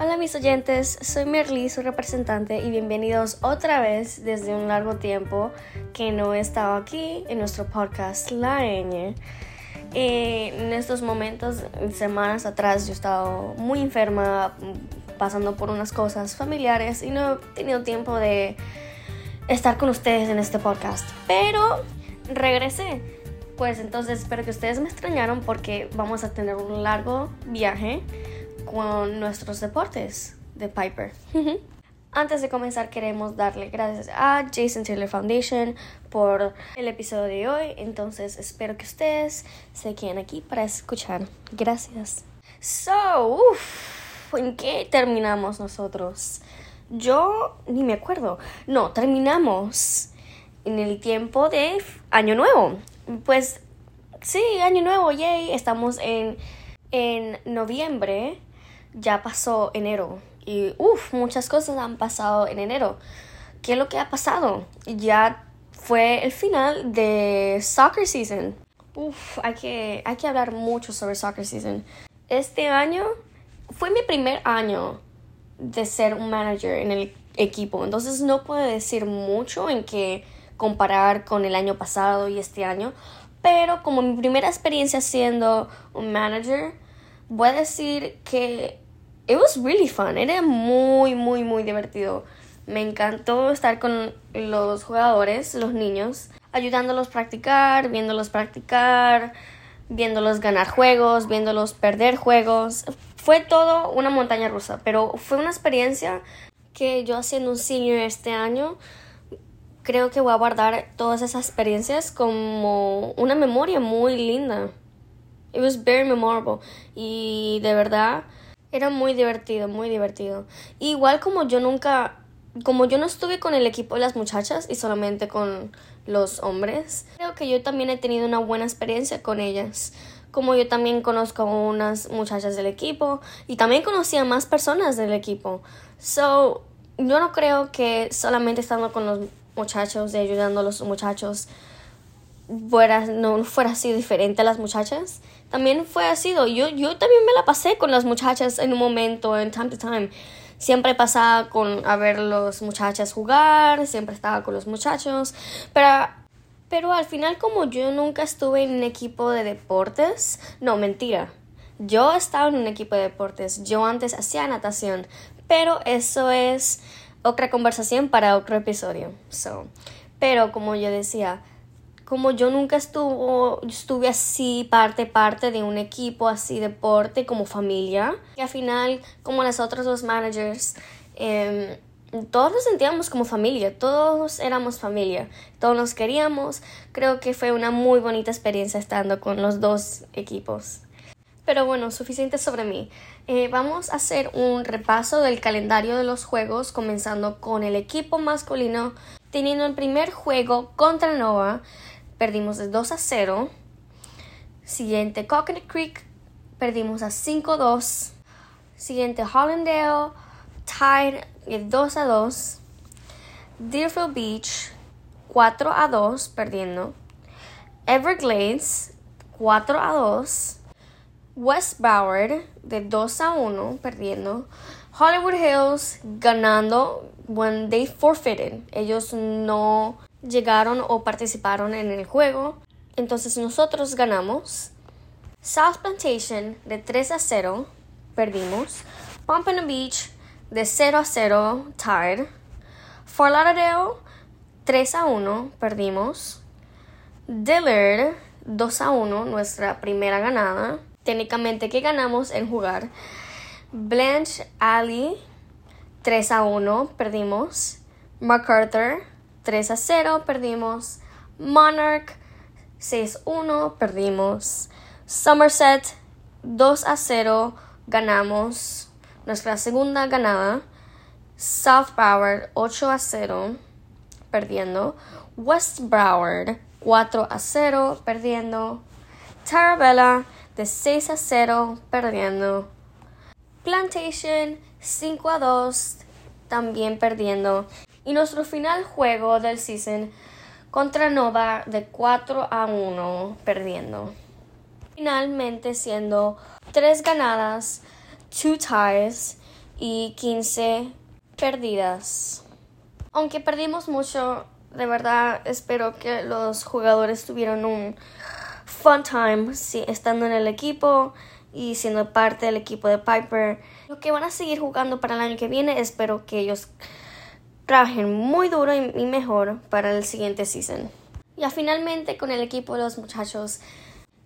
Hola mis oyentes, soy Merly, su representante y bienvenidos otra vez desde un largo tiempo que no he estado aquí en nuestro podcast La Ñ. Eh, en estos momentos, semanas atrás, yo he estado muy enferma, pasando por unas cosas familiares y no he tenido tiempo de estar con ustedes en este podcast. Pero regresé. Pues entonces espero que ustedes me extrañaron porque vamos a tener un largo viaje con nuestros deportes de Piper. Antes de comenzar queremos darle gracias a Jason Taylor Foundation por el episodio de hoy. Entonces espero que ustedes se queden aquí para escuchar. Gracias. So, ¿en qué terminamos nosotros? Yo ni me acuerdo. No, terminamos en el tiempo de Año Nuevo. Pues sí, Año Nuevo, yay. Estamos en, en noviembre ya pasó enero y uff, muchas cosas han pasado en enero. ¿Qué es lo que ha pasado? Ya fue el final de soccer season. Uff, hay que, hay que hablar mucho sobre soccer season. Este año fue mi primer año de ser un manager en el equipo, entonces no puedo decir mucho en que comparar con el año pasado y este año, pero como mi primera experiencia siendo un manager, voy a decir que it was really fun. Era muy, muy, muy divertido. Me encantó estar con los jugadores, los niños, ayudándolos a practicar, viéndolos practicar, viéndolos ganar juegos, viéndolos perder juegos. Fue todo una montaña rusa, pero fue una experiencia que yo haciendo un senior este año, creo que voy a guardar todas esas experiencias como una memoria muy linda. It was very memorable. Y de verdad, era muy divertido, muy divertido. Igual como yo nunca, como yo no estuve con el equipo de las muchachas y solamente con los hombres, creo que yo también he tenido una buena experiencia con ellas. Como yo también conozco a unas muchachas del equipo y también conocí a más personas del equipo. So, yo no creo que solamente estando con los muchachos y ayudando a los muchachos fuera, no fuera así diferente a las muchachas. También fue así. Yo, yo también me la pasé con las muchachas en un momento, en time to time. Siempre pasaba con a ver los muchachas jugar, siempre estaba con los muchachos. Pero, pero al final, como yo nunca estuve en un equipo de deportes, no, mentira. Yo estaba en un equipo de deportes. Yo antes hacía natación. Pero eso es otra conversación para otro episodio. So, pero como yo decía, como yo nunca estuvo, estuve así parte parte de un equipo así deporte como familia y al final como las otras dos managers em, todos nos sentíamos como familia todos éramos familia todos nos queríamos. Creo que fue una muy bonita experiencia estando con los dos equipos. Pero bueno, suficiente sobre mí. Eh, vamos a hacer un repaso del calendario de los juegos, comenzando con el equipo masculino, teniendo el primer juego contra Nova perdimos de 2 a 0. Siguiente Coconut Creek, perdimos a 5-2. Siguiente Hollandale, tied 2 a 2. Deerfield Beach, 4 a 2, perdiendo. Everglades, 4 a 2. West Boward, de 2 a 1, perdiendo. Hollywood Hills, ganando when they forfeited. Ellos no llegaron o participaron en el juego. Entonces nosotros ganamos. South Plantation de 3 a 0, perdimos. Pompano Beach de 0 a 0, tied. Fort Lauderdale 3 a 1, perdimos. Dillard 2 a 1, nuestra primera ganada. Técnicamente que ganamos en jugar. Blanche Alley 3 a 1, perdimos. MacArthur 3 a 0, perdimos. Monarch 6 a 1, perdimos. Somerset 2 a 0, ganamos. Nuestra segunda ganada. South Broward 8 a 0, perdiendo. West Broward 4 a 0, perdiendo. Tarabella de 6 a 0, perdiendo. Plantation 5 a 2, también perdiendo y nuestro final juego del season contra Nova de 4 a 1 perdiendo. Finalmente siendo 3 ganadas, 2 ties y 15 perdidas. Aunque perdimos mucho, de verdad espero que los jugadores tuvieron un fun time estando en el equipo y siendo parte del equipo de Piper. Lo que van a seguir jugando para el año que viene, espero que ellos trabajen muy duro y, mejor para el siguiente season. Ya finalmente con el equipo de los muchachos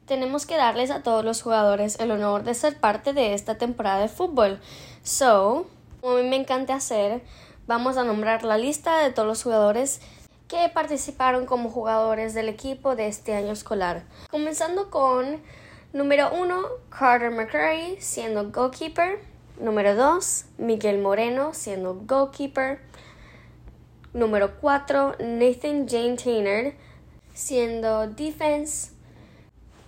tenemos que darles a todos los jugadores el honor de ser parte de esta temporada de fútbol. So, como a mí me encanta hacer, vamos a nombrar la lista de todos los jugadores que participaron como jugadores del equipo de este año escolar. Comenzando con número 1, Carter McCurry siendo goalkeeper. Número 2, Miguel Moreno siendo goalkeeper. Número 4, Nathan Jane Taynor siendo defense.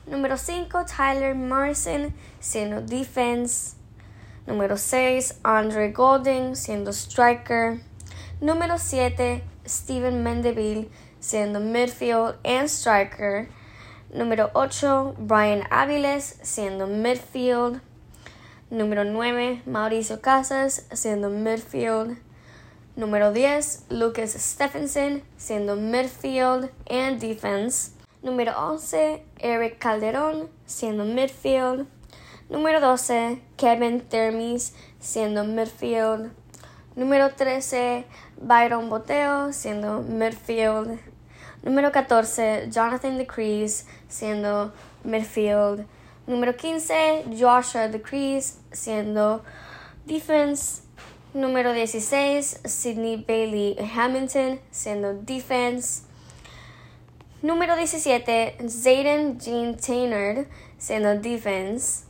Número 5, Tyler Morrison siendo defense. Número 6, Andre Golding siendo striker. Número 7, Steven Mendeville siendo midfield and striker. Número 8, Brian Aviles siendo midfield. Número 9, Mauricio Casas siendo midfield. Número 10, Lucas Stephenson siendo midfield and defense. Número 11, Eric Calderón siendo midfield. Número 12, Kevin Thermis siendo midfield. Número 13, Byron Boteo siendo midfield. Número 14, Jonathan DeCrease siendo midfield. Número 15, Joshua DeCrease siendo defense. Número 16, Sidney Bailey Hamilton siendo defense. Número 17, Zayden Jean Taynor siendo defense.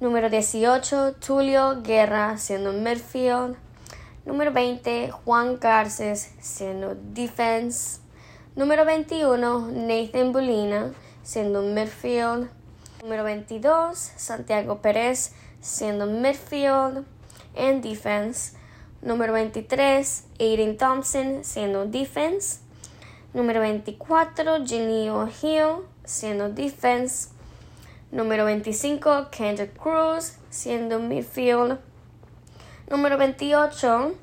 Número 18, Tulio Guerra siendo midfield. Número 20, Juan Garces siendo defense. Número 21, Nathan Bolina siendo midfield. Número 22, Santiago Pérez siendo midfield and defense. Número 23, Aiden Thompson siendo defense. Número 24, Genio Hill siendo defense. Número 25, Kendrick Cruz siendo midfield. Número 28,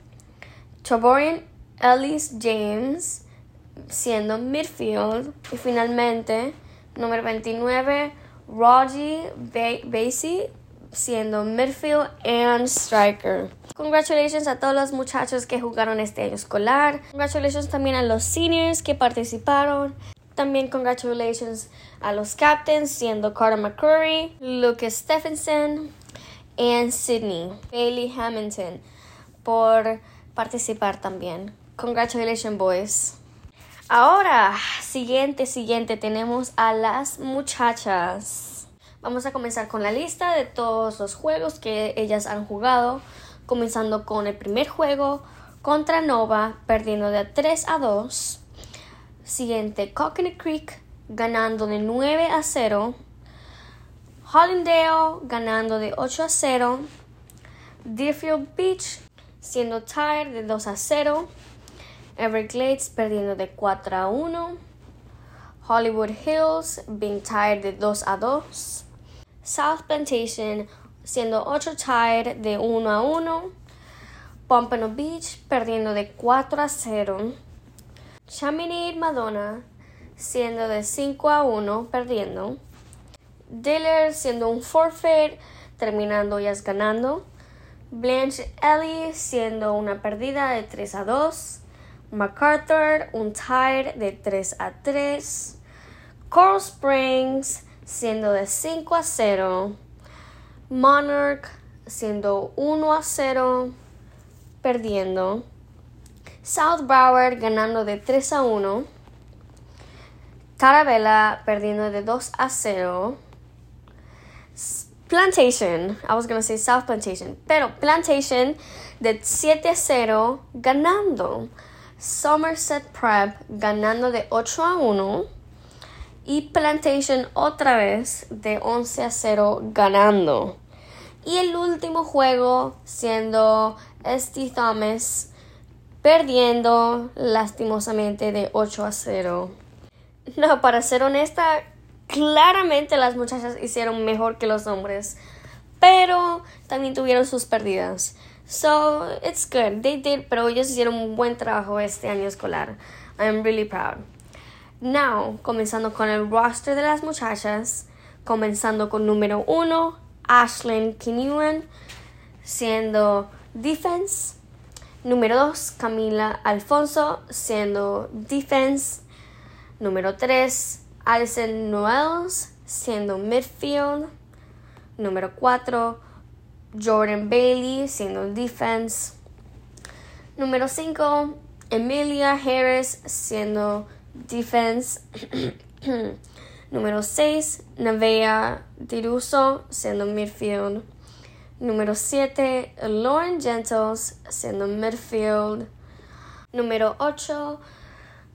Taborian Ellis James siendo midfield. Y finalmente, número 29, Roger Basie siendo midfield and striker. Congratulations a todos los muchachos que jugaron este año escolar. Congratulations también a los seniors que participaron. También congratulations a los captains siendo Carter McCurry, Lucas Stephenson y Sydney Bailey Hamilton por participar también. Congratulations boys. Ahora, siguiente, siguiente, tenemos a las muchachas. Vamos a comenzar con la lista de todos los juegos que ellas han jugado, comenzando con el primer juego contra Nova, perdiendo de 3 a 2. Siguiente, Coconut Creek, ganando de 9 a 0. Hollindale, ganando de 8 a 0. Deerfield Beach, siendo tied de 2 a 0. Everglades perdiendo de 4 a 1. Hollywood Hills being tied de 2 a 2. South Plantation siendo 8 tied de 1 a 1. Pompano Beach perdiendo de 4 a 0. Chaminade Madonna siendo de 5 a 1 perdiendo. Diller siendo un forfeit terminando ellas ganando. Blanche Ellie siendo una perdida de 3 a 2. MacArthur, un tie de 3 a 3. Coral Springs siendo de 5 a 0. Monarch siendo 1 a 0, perdiendo. South Broward ganando de 3 a 1. Carabella perdiendo de 2 a 0. Plantation, I was gonna say South Plantation, pero Plantation de 7 a 0 ganando. Somerset Prep ganando de 8 a 1 y Plantation otra vez de 11 a 0 ganando. Y el último juego siendo Steve Thomas perdiendo lastimosamente de 8 a 0. No, para ser honesta, claramente las muchachas hicieron mejor que los hombres, pero también tuvieron sus pérdidas. So, it's good. They did, pero ellos hicieron un buen trabajo este año escolar. I'm really proud. Now, comenzando con el roster de las muchachas, comenzando con número uno, Ashlyn Kinewan, siendo defense. Número 2, Camila Alfonso, siendo defense. Número 3, Alison Noels, siendo midfield. Número 4, Jordan Bailey, siendo defense. Número 5, Emilia Harris, siendo defense. Número 6, Navea Diruso, siendo midfield. Número 7, Lauren Gentles, siendo midfield. Número 8,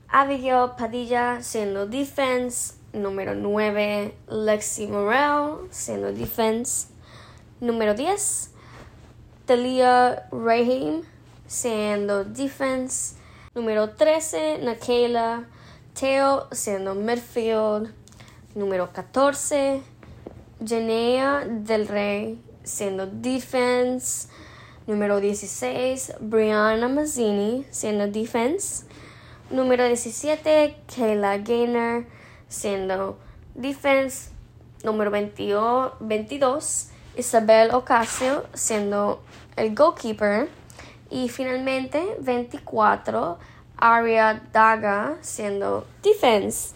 Abigail Padilla, siendo defense. Número 9, Lexi Morel, siendo defense. Número 10, Talia Rahim, siendo defense. Número 13, Nakayla Teo, siendo midfield. Número 14, Janea Del Rey, siendo defense. Número 16, Brianna Mazzini, siendo defense. Número 17, Kayla Gaynor, siendo defense. Número 22, Isabel Ocasio, siendo el goalkeeper. Y finalmente, 24, Aria Daga, siendo defense.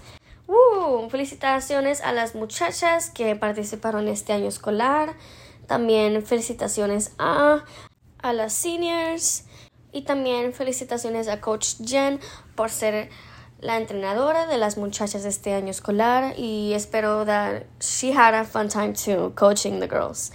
Felicitaciones a las muchachas que participaron este año escolar. También felicitaciones a, a las seniors. Y también felicitaciones a Coach Jen por ser la entrenadora de las muchachas este año escolar. Y espero that she had a fun time too coaching the girls.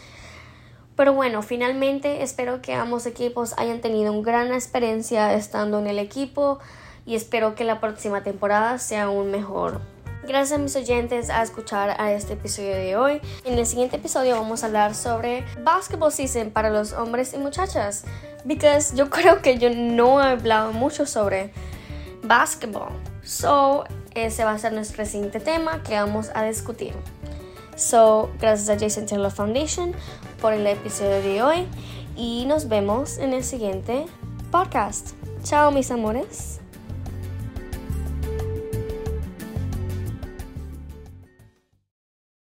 Pero bueno, finalmente espero que ambos equipos hayan tenido una gran experiencia estando en el equipo y espero que la próxima temporada sea aún mejor. Gracias a mis oyentes a escuchar a este episodio de hoy. En el siguiente episodio vamos a hablar sobre basketball season para los hombres y muchachas. Because yo creo que yo no he hablado mucho sobre basketball. So, ese va a ser nuestro siguiente tema que vamos a discutir. So, gracias a Jason Taylor Foundation por el episodio de hoy y nos vemos en el siguiente podcast. Chao mis amores.